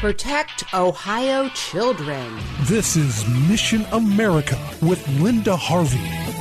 Protect Ohio children. This is Mission America with Linda Harvey.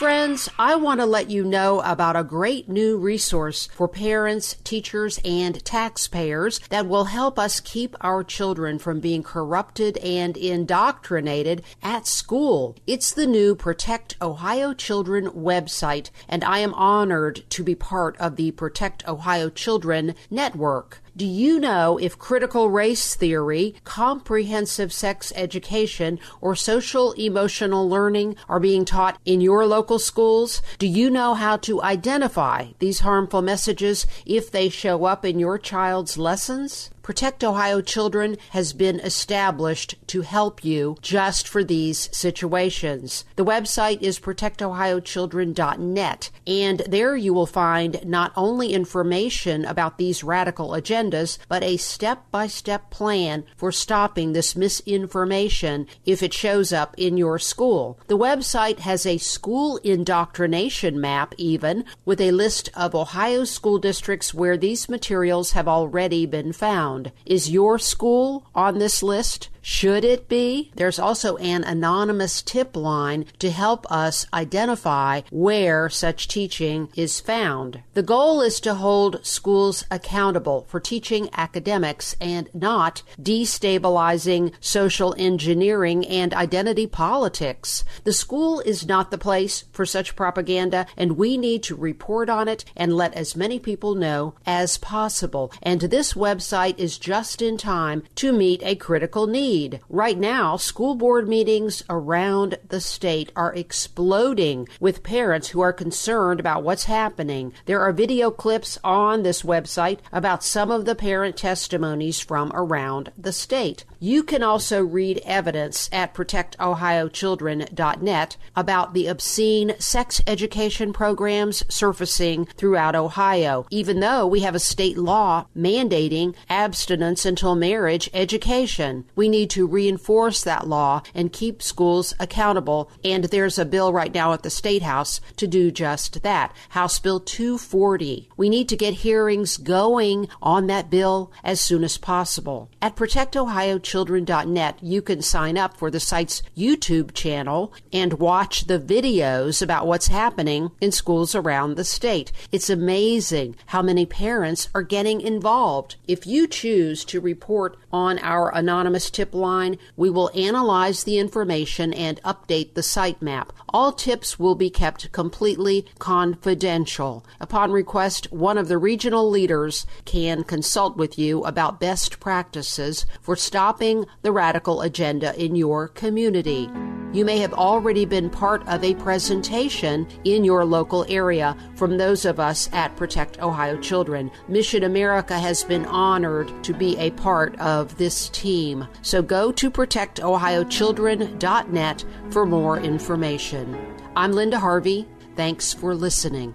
Friends, I want to let you know about a great new resource for parents, teachers, and taxpayers that will help us keep our children from being corrupted and indoctrinated at school. It's the new Protect Ohio Children website, and I am honored to be part of the Protect Ohio Children network. Do you know if critical race theory, comprehensive sex education, or social emotional learning are being taught in your local schools? Do you know how to identify these harmful messages if they show up in your child's lessons? Protect Ohio Children has been established to help you just for these situations. The website is protectohiochildren.net, and there you will find not only information about these radical agendas, but a step by step plan for stopping this misinformation if it shows up in your school. The website has a school indoctrination map, even with a list of Ohio school districts where these materials have already been found. Is your school on this list? Should it be? There's also an anonymous tip line to help us identify where such teaching is found. The goal is to hold schools accountable for teaching academics and not destabilizing social engineering and identity politics. The school is not the place for such propaganda, and we need to report on it and let as many people know as possible. And this website is just in time to meet a critical need Right now, school board meetings around the state are exploding with parents who are concerned about what's happening. There are video clips on this website about some of the parent testimonies from around the state. You can also read evidence at protectohiochildren.net about the obscene sex education programs surfacing throughout Ohio, even though we have a state law mandating abstinence until marriage education. We need need to reinforce that law and keep schools accountable. And there's a bill right now at the State House to do just that. House Bill 240. We need to get hearings going on that bill as soon as possible. At protectohiochildren.net, you can sign up for the site's YouTube channel and watch the videos about what's happening in schools around the state. It's amazing how many parents are getting involved. If you choose to report on our anonymous tip line, we will analyze the information and update the sitemap. All tips will be kept completely confidential. Upon request, one of the regional leaders can consult with you about best practices for stopping the radical agenda in your community. You may have already been part of a presentation in your local area from those of us at Protect Ohio Children. Mission America has been honored to be a part of this team. So go to protectohiochildren.net for more information. I'm Linda Harvey. Thanks for listening.